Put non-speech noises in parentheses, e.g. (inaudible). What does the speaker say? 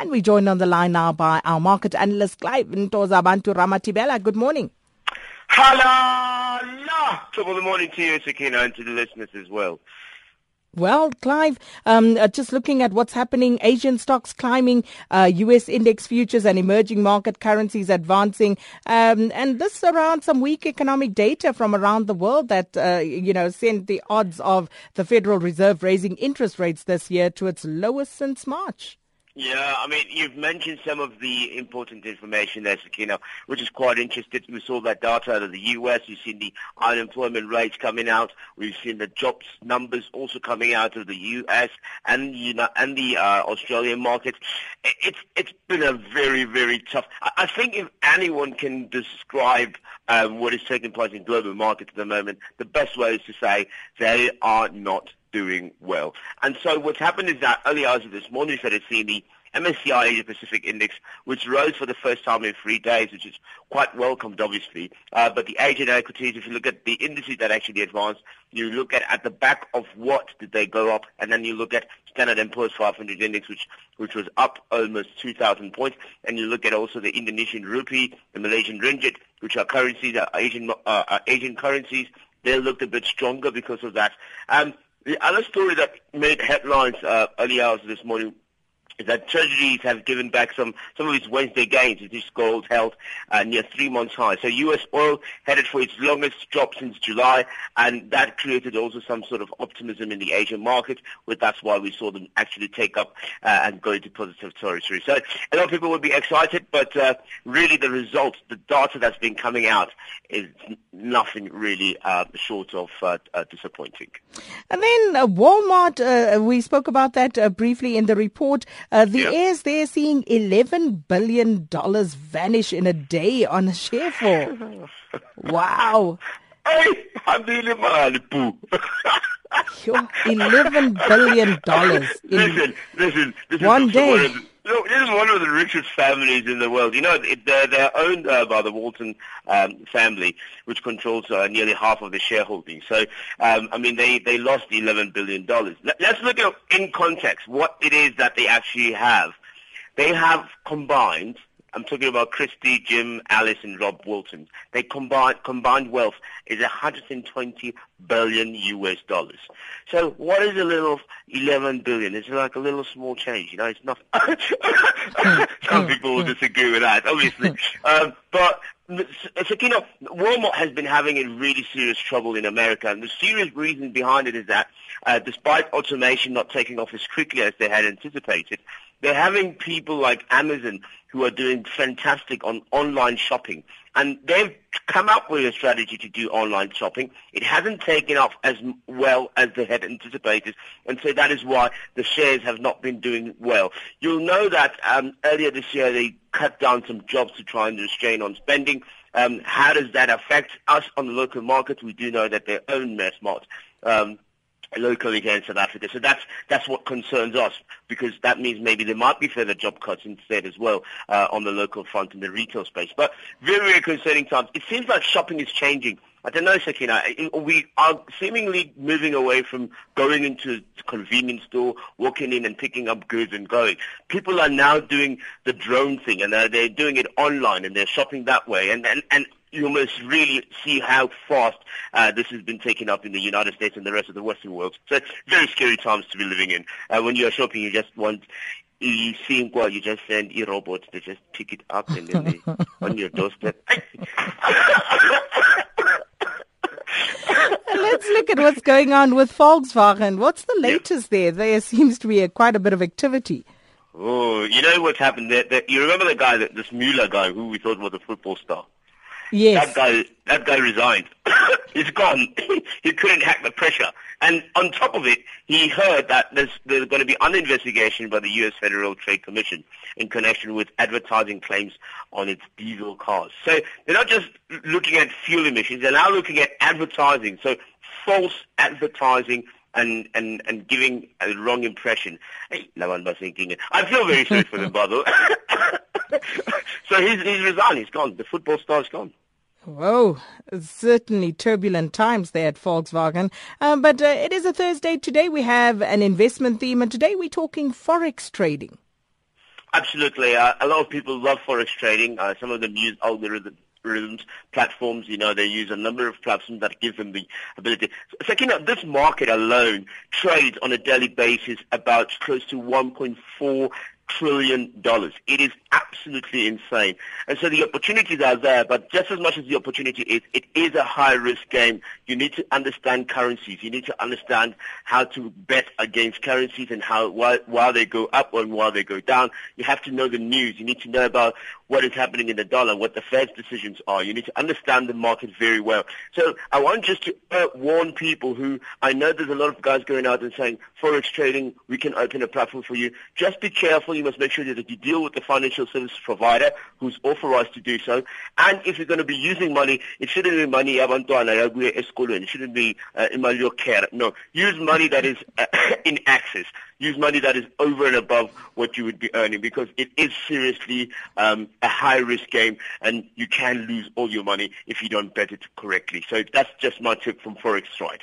And we joined on the line now by our market analyst, Clive Ntoza Bantu Ramatibela. Good morning. Hello! The morning to you, Sakina, and to the listeners as well. Well, Clive, um, uh, just looking at what's happening, Asian stocks climbing, uh, U.S. index futures and emerging market currencies advancing, um, and this around some weak economic data from around the world that, uh, you know, sent the odds of the Federal Reserve raising interest rates this year to its lowest since March. Yeah, I mean, you've mentioned some of the important information there, Sakina, which is quite interesting. We saw that data out of the U.S. You've seen the unemployment rates coming out. We've seen the jobs numbers also coming out of the U.S. and you know, and the uh, Australian market. It's it's been a very very tough. I think if anyone can describe um, what is taking place in global markets at the moment, the best way is to say they are not doing well. And so what's happened is that early hours of this morning, we started seeing the MSCI Asia Pacific Index, which rose for the first time in three days, which is quite welcomed, obviously. Uh, but the Asian equities, if you look at the indices that actually advanced, you look at at the back of what did they go up, and then you look at Standard & Poor's 500 Index, which which was up almost 2,000 points, and you look at also the Indonesian rupee, the Malaysian ringgit, which are currencies, are Asian uh, Asian currencies. They looked a bit stronger because of that. Um, the other story that made headlines uh, early hours this morning that treasuries have given back some, some of its Wednesday gains. It is gold held uh, near three months high. So U.S. oil headed for its longest drop since July, and that created also some sort of optimism in the Asian market, but that's why we saw them actually take up uh, and go into positive territory. So a lot of people would be excited, but uh, really the results, the data that's been coming out is nothing really uh, short of uh, uh, disappointing. And then Walmart, we spoke about that briefly in the report. Uh, the yep. heirs there seeing $11 billion vanish in a day on a share (laughs) fall. wow. Hey, I'm Eleven billion dollars (laughs) in listen, listen, listen, one day. Look, this is one of the richest families in the world. You know, they're, they're owned uh, by the Walton um, family, which controls uh, nearly half of the shareholding. So, um, I mean, they, they lost $11 billion. Let's look at, in context, what it is that they actually have. They have combined I'm talking about Christy, Jim, Alice, and Rob Walton. Their combined combined wealth is 120 billion US dollars. So what is a little 11 billion? It's like a little small change. You know, it's not. (coughs) Some people will disagree with that, obviously. (laughs) um, but know, Walmart has been having a really serious trouble in America, and the serious reason behind it is that uh, despite automation not taking off as quickly as they had anticipated, they're having people like Amazon who are doing fantastic on online shopping. And they've come up with a strategy to do online shopping. It hasn't taken off as well as they had anticipated, and so that is why the shares have not been doing well. You'll know that um, earlier this year they cut down some jobs to try and restrain on spending. Um, how does that affect us on the local market? We do know that they own Massmart. Um, locally here in South Africa. So that's that's what concerns us because that means maybe there might be further job cuts instead as well uh, on the local front in the retail space. But very very concerning times. It seems like shopping is changing. I don't know, Sakina. We are seemingly moving away from going into a convenience store, walking in and picking up goods and going. People are now doing the drone thing, and they're, they're doing it online, and they're shopping that way. And and and you must really see how fast uh, this has been taken up in the United States and the rest of the Western world. So very scary times to be living in. Uh, when you're shopping, you just want you see well, you just send a robot to just pick it up and then they, (laughs) on your doorstep. (laughs) Let's look at what's going on with Volkswagen. What's the latest yeah. there? There seems to be a, quite a bit of activity. Oh, you know what's happened there? you remember the guy, that, this Mueller guy, who we thought was a football star? Yes. That guy, that guy resigned. (coughs) He's gone. (coughs) he couldn't hack the pressure. And on top of it, he heard that there's, there's going to be an investigation by the U.S. Federal Trade Commission in connection with advertising claims on its diesel cars. So they're not just looking at fuel emissions, they're now looking at advertising. So false advertising and, and, and giving a wrong impression. Hey, thinking. I feel very sorry for the way. (coughs) so he's, he's resigned. He's gone. The football star's gone. Whoa, certainly turbulent times there at Volkswagen. Um, but uh, it is a Thursday. Today we have an investment theme, and today we're talking forex trading. Absolutely. Uh, a lot of people love forex trading. Uh, some of them use algorithms platforms, you know, they use a number of platforms that give them the ability. Second, this market alone trades on a daily basis about close to 1.4 trillion dollars. It is absolutely insane. And so the opportunities are there, but just as much as the opportunity is, it is a high risk game. You need to understand currencies. You need to understand how to bet against currencies and how while, while they go up and while they go down. You have to know the news. You need to know about what is happening in the dollar, what the Fed's decisions are. You need to understand the market very well. So I want just to uh, warn people who I know there's a lot of guys going out and saying forex trading, we can open a platform for you. Just be careful you must make sure that you deal with the financial service provider who's authorized to do so. And if you're going to be using money, it shouldn't be money It shouldn't be uh, imali care. No, use money that is uh, (coughs) in access. Use money that is over and above what you would be earning because it is seriously um, a high risk game and you can lose all your money if you don't bet it correctly. So that's just my tip from Forex Stride.